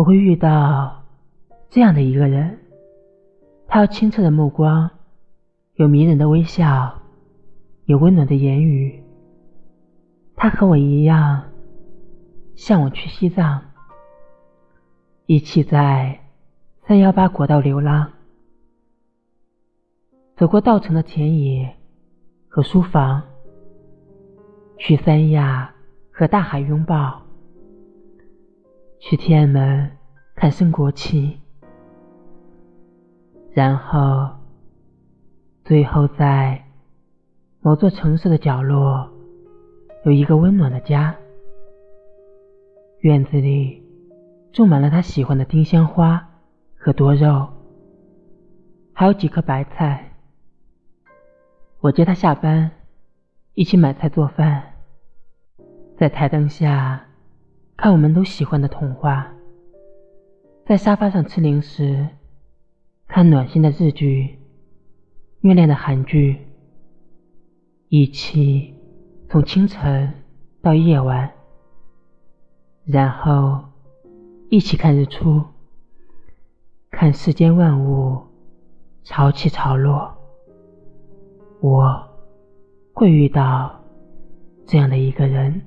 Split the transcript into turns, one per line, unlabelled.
我会遇到这样的一个人，他有清澈的目光，有迷人的微笑，有温暖的言语。他和我一样，向往去西藏，一起在三幺八国道流浪，走过稻城的田野和书房，去三亚和大海拥抱。去天安门看升国旗，然后，最后在某座城市的角落，有一个温暖的家。院子里种满了他喜欢的丁香花和多肉，还有几棵白菜。我接他下班，一起买菜做饭，在台灯下。看我们都喜欢的童话，在沙发上吃零食，看暖心的日剧，虐恋的韩剧，一起从清晨到夜晚，然后一起看日出，看世间万物潮起潮落。我会遇到这样的一个人。